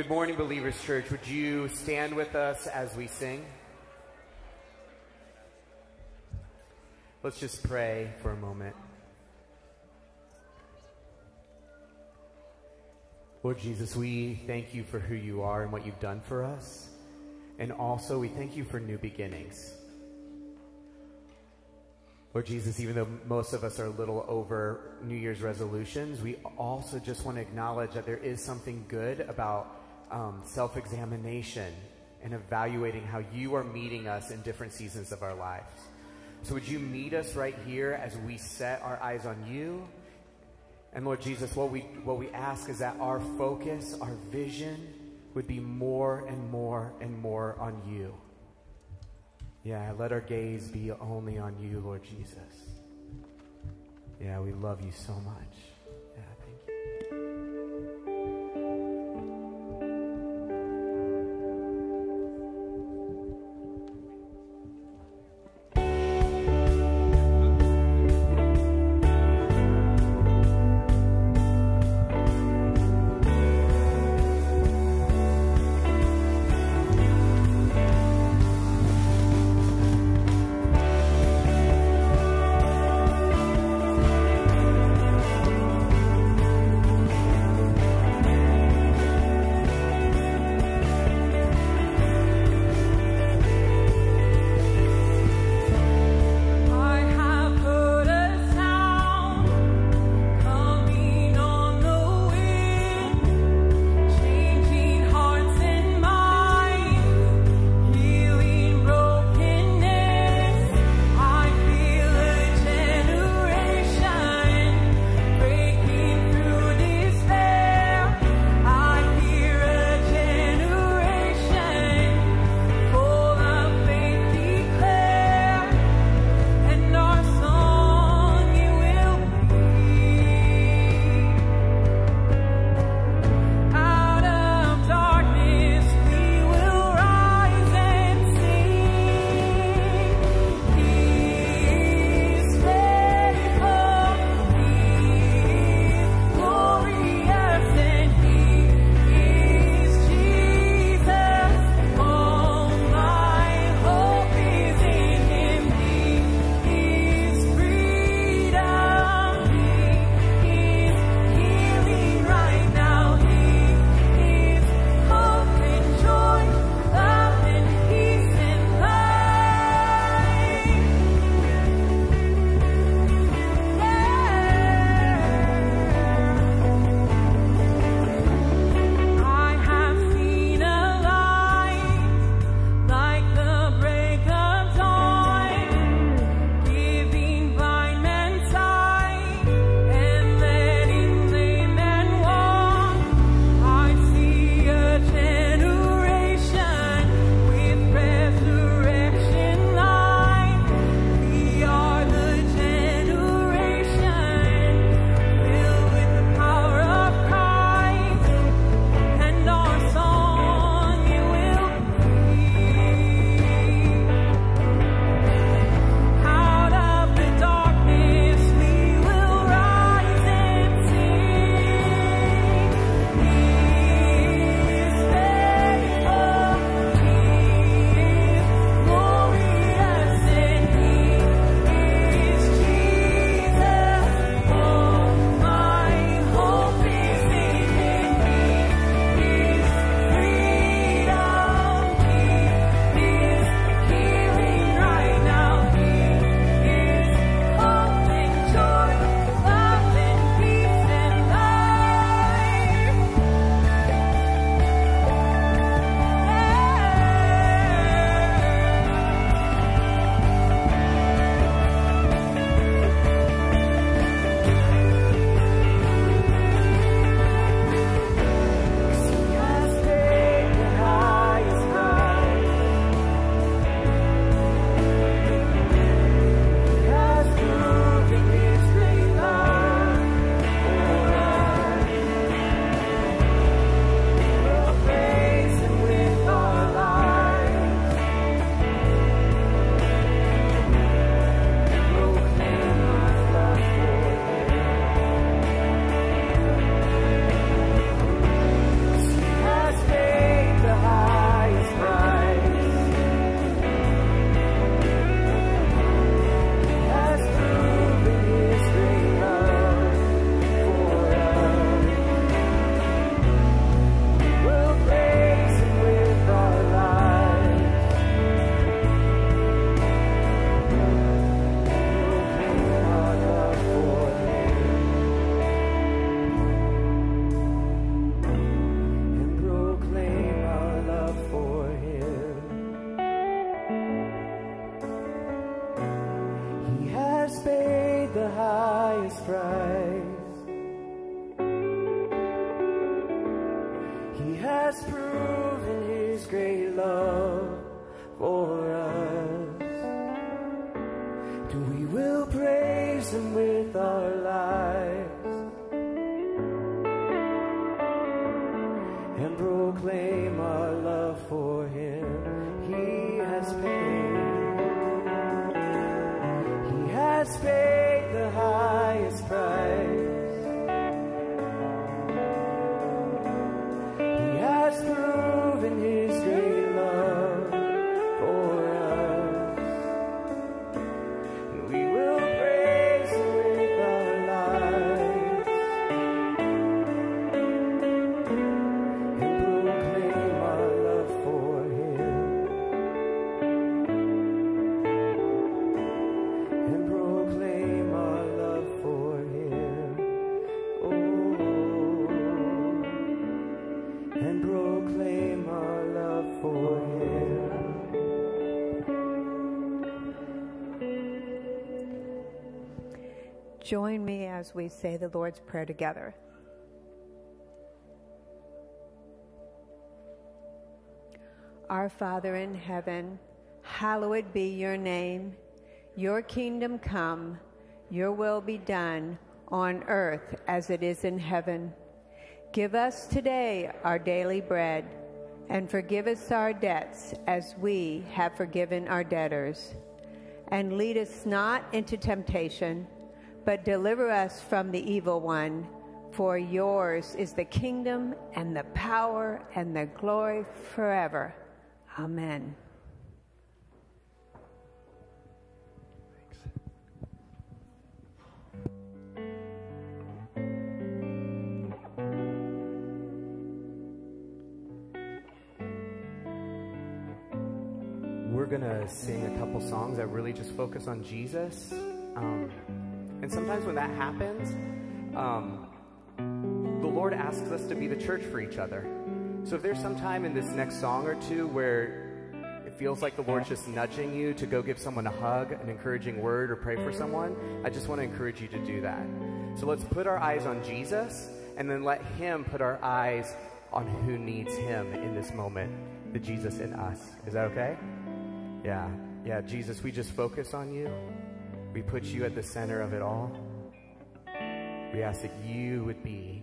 Good morning, Believers Church. Would you stand with us as we sing? Let's just pray for a moment. Lord Jesus, we thank you for who you are and what you've done for us. And also, we thank you for new beginnings. Lord Jesus, even though most of us are a little over New Year's resolutions, we also just want to acknowledge that there is something good about um, self examination and evaluating how you are meeting us in different seasons of our lives. So, would you meet us right here as we set our eyes on you? And Lord Jesus, what we, what we ask is that our focus, our vision would be more and more and more on you. Yeah, let our gaze be only on you, Lord Jesus. Yeah, we love you so much. Join me as we say the Lord's Prayer together. Our Father in heaven, hallowed be your name. Your kingdom come, your will be done on earth as it is in heaven. Give us today our daily bread, and forgive us our debts as we have forgiven our debtors. And lead us not into temptation, but deliver us from the evil one. For yours is the kingdom and the power and the glory forever. Amen. We're going to sing a couple songs that really just focus on Jesus. Um, and sometimes when that happens, um, the Lord asks us to be the church for each other. So if there's some time in this next song or two where it feels like the Lord's just nudging you to go give someone a hug, an encouraging word, or pray for someone, I just want to encourage you to do that. So let's put our eyes on Jesus and then let Him put our eyes on who needs Him in this moment, the Jesus in us. Is that okay? Yeah, yeah, Jesus, we just focus on you. We put you at the center of it all. We ask that you would be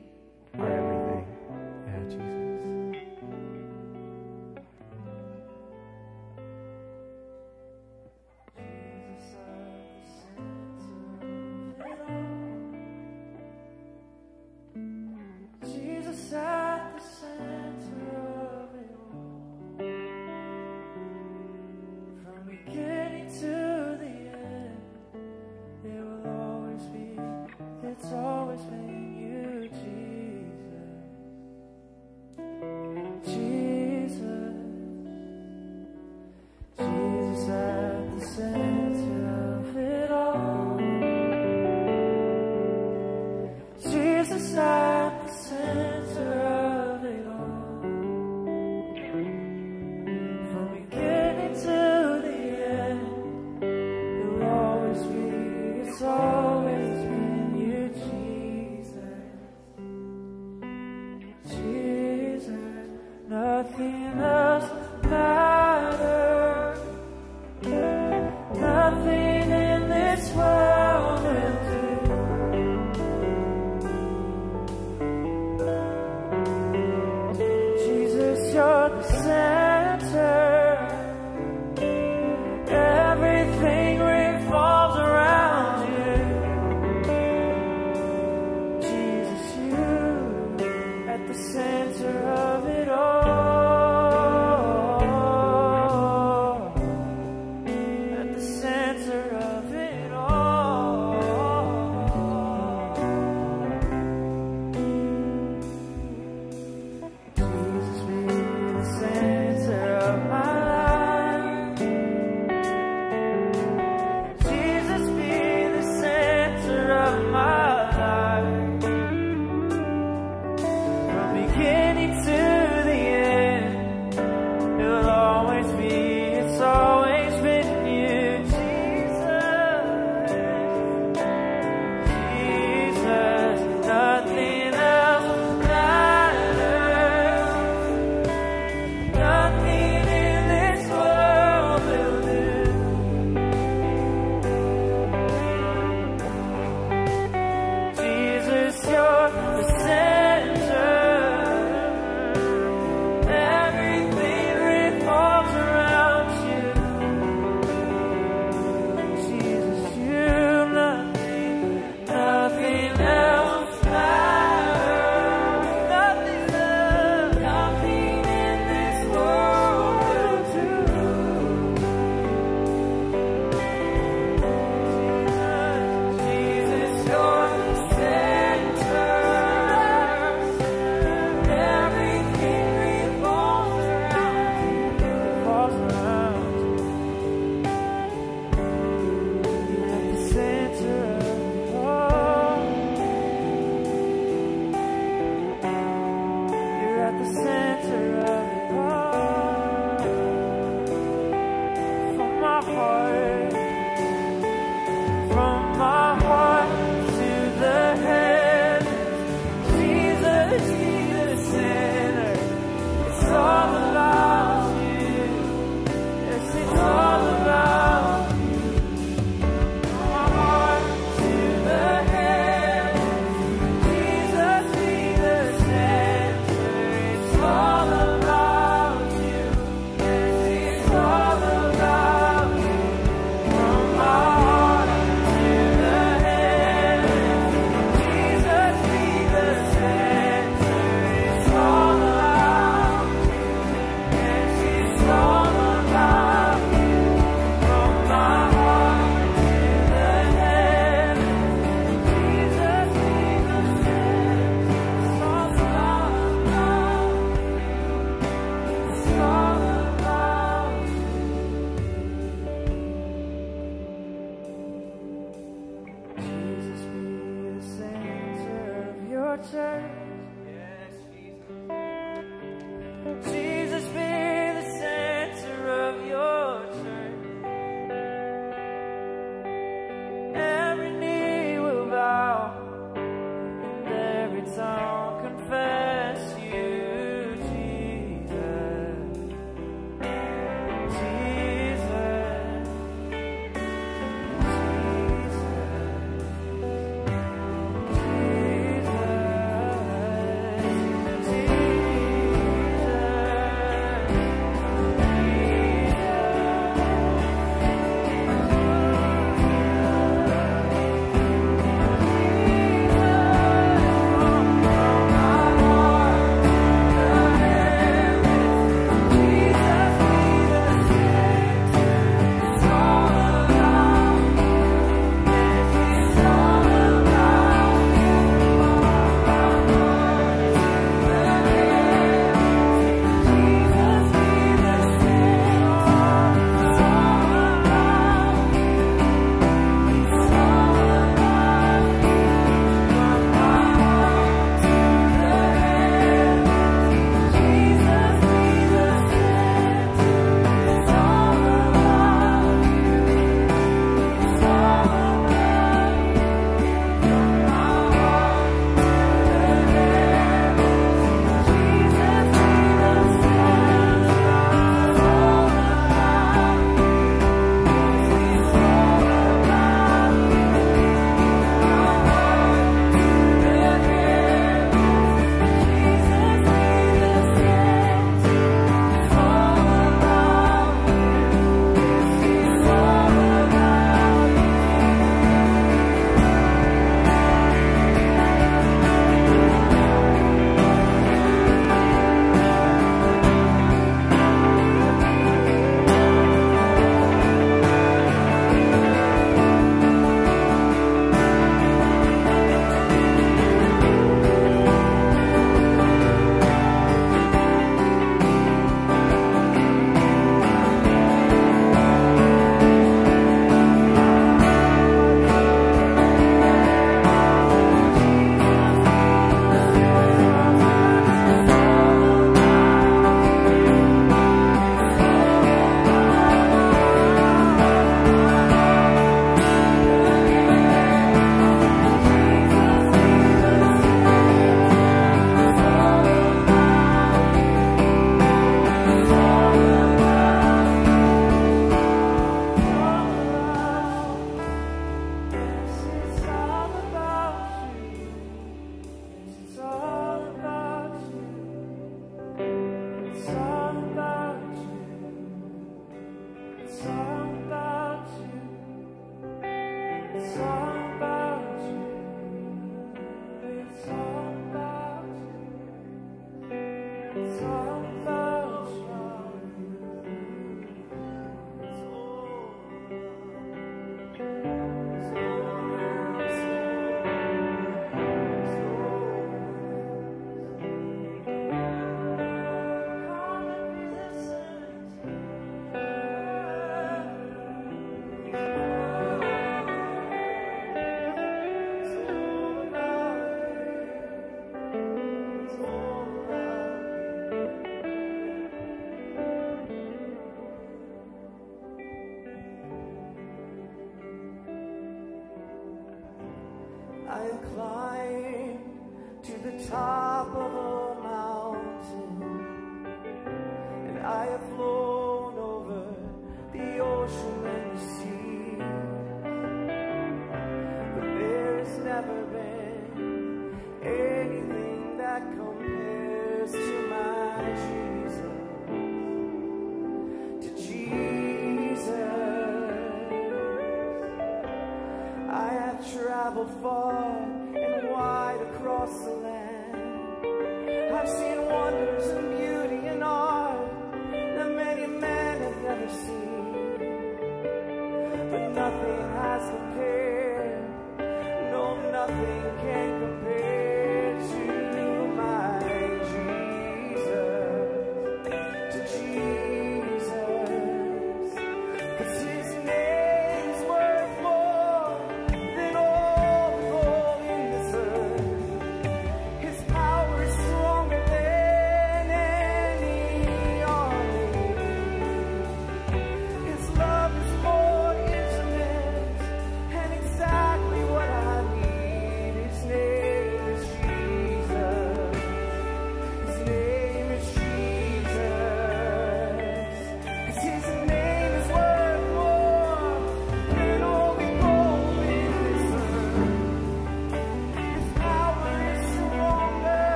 far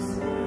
Jesus.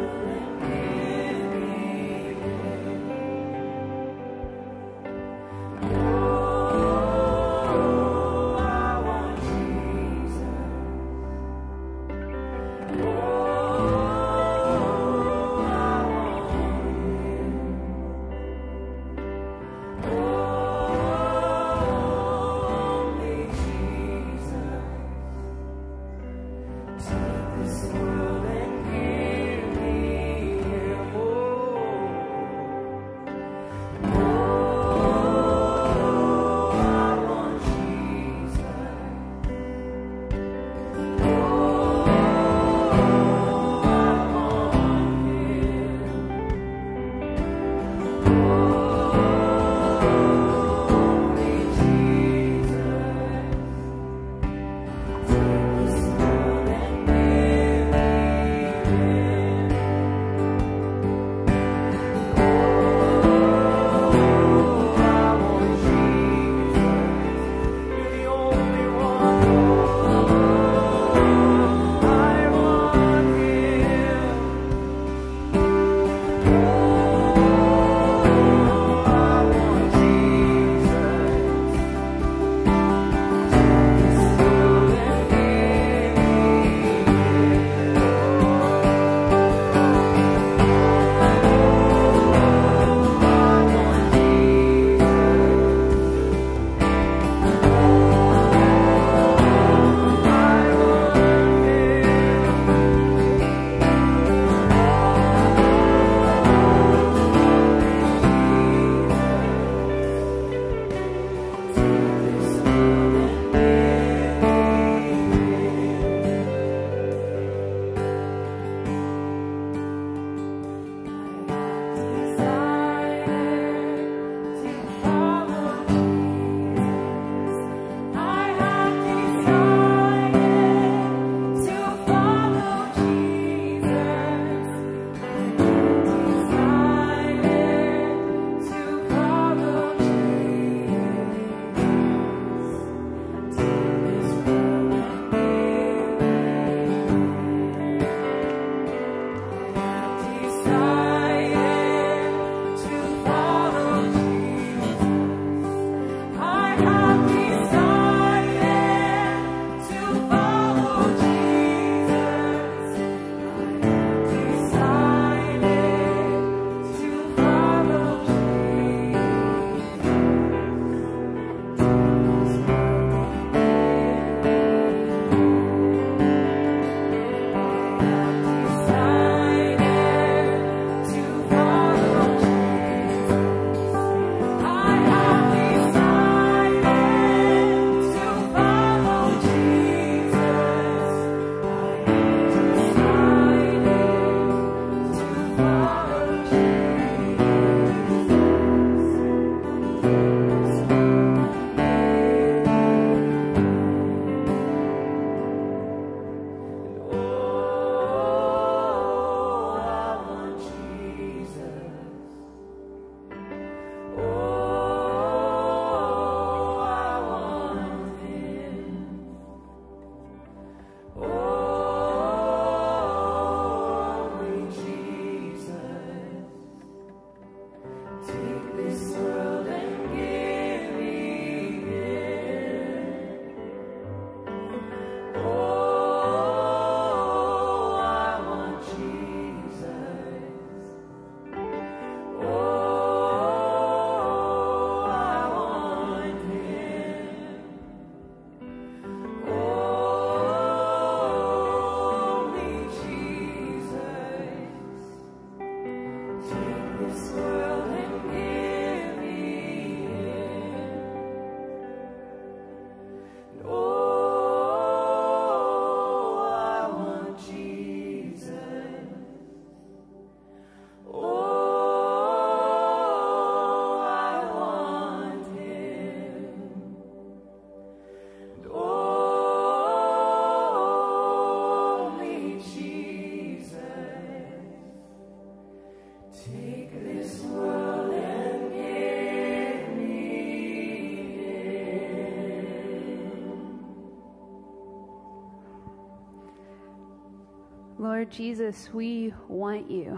Lord Jesus, we want you.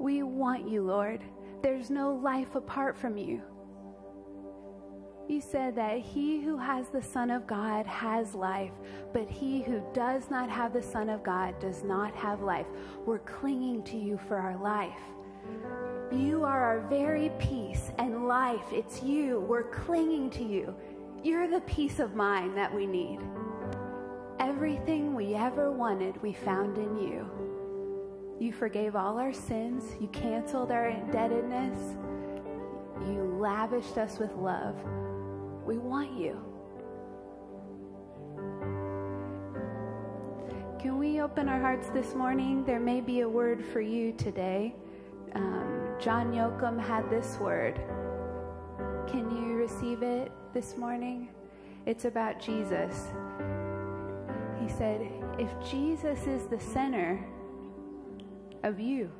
We want you, Lord. There's no life apart from you. You said that he who has the Son of God has life, but he who does not have the Son of God does not have life. We're clinging to you for our life. You are our very peace and life. It's you. We're clinging to you. You're the peace of mind that we need. Everything we ever wanted, we found in you. You forgave all our sins, you canceled our indebtedness, you lavished us with love. We want you. Can we open our hearts this morning? There may be a word for you today. Um, John Yoakum had this word. Can you receive it this morning? It's about Jesus. Said, If Jesus is the center of you,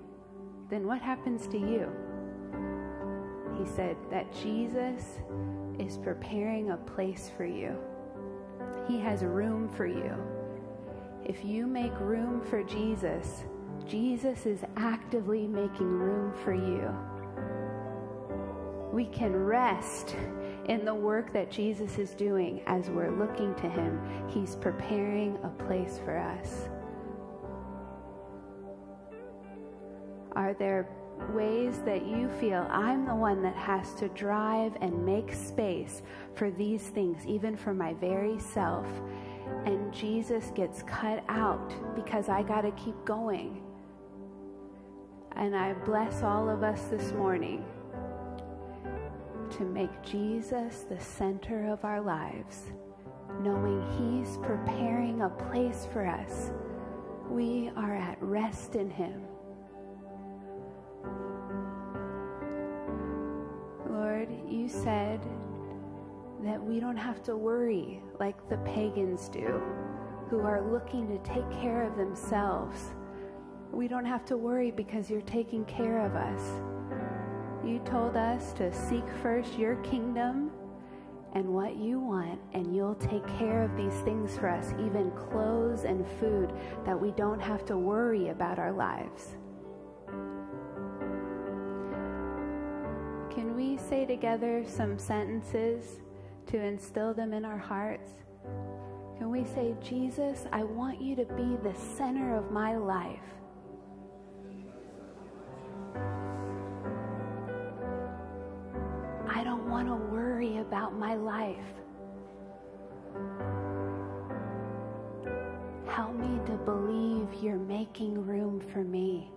then what happens to you? He said that Jesus is preparing a place for you, He has room for you. If you make room for Jesus, Jesus is actively making room for you. We can rest in the work that Jesus is doing as we're looking to Him. He's preparing a place for us. Are there ways that you feel I'm the one that has to drive and make space for these things, even for my very self? And Jesus gets cut out because I got to keep going. And I bless all of us this morning to make Jesus the center of our lives, knowing He's preparing a place for us. We are at rest in Him. Lord, you said that we don't have to worry like the pagans do, who are looking to take care of themselves. We don't have to worry because you're taking care of us. You told us to seek first your kingdom and what you want, and you'll take care of these things for us, even clothes and food, that we don't have to worry about our lives. Can we say together some sentences to instill them in our hearts? Can we say, Jesus, I want you to be the center of my life? Worry about my life. Help me to believe you're making room for me.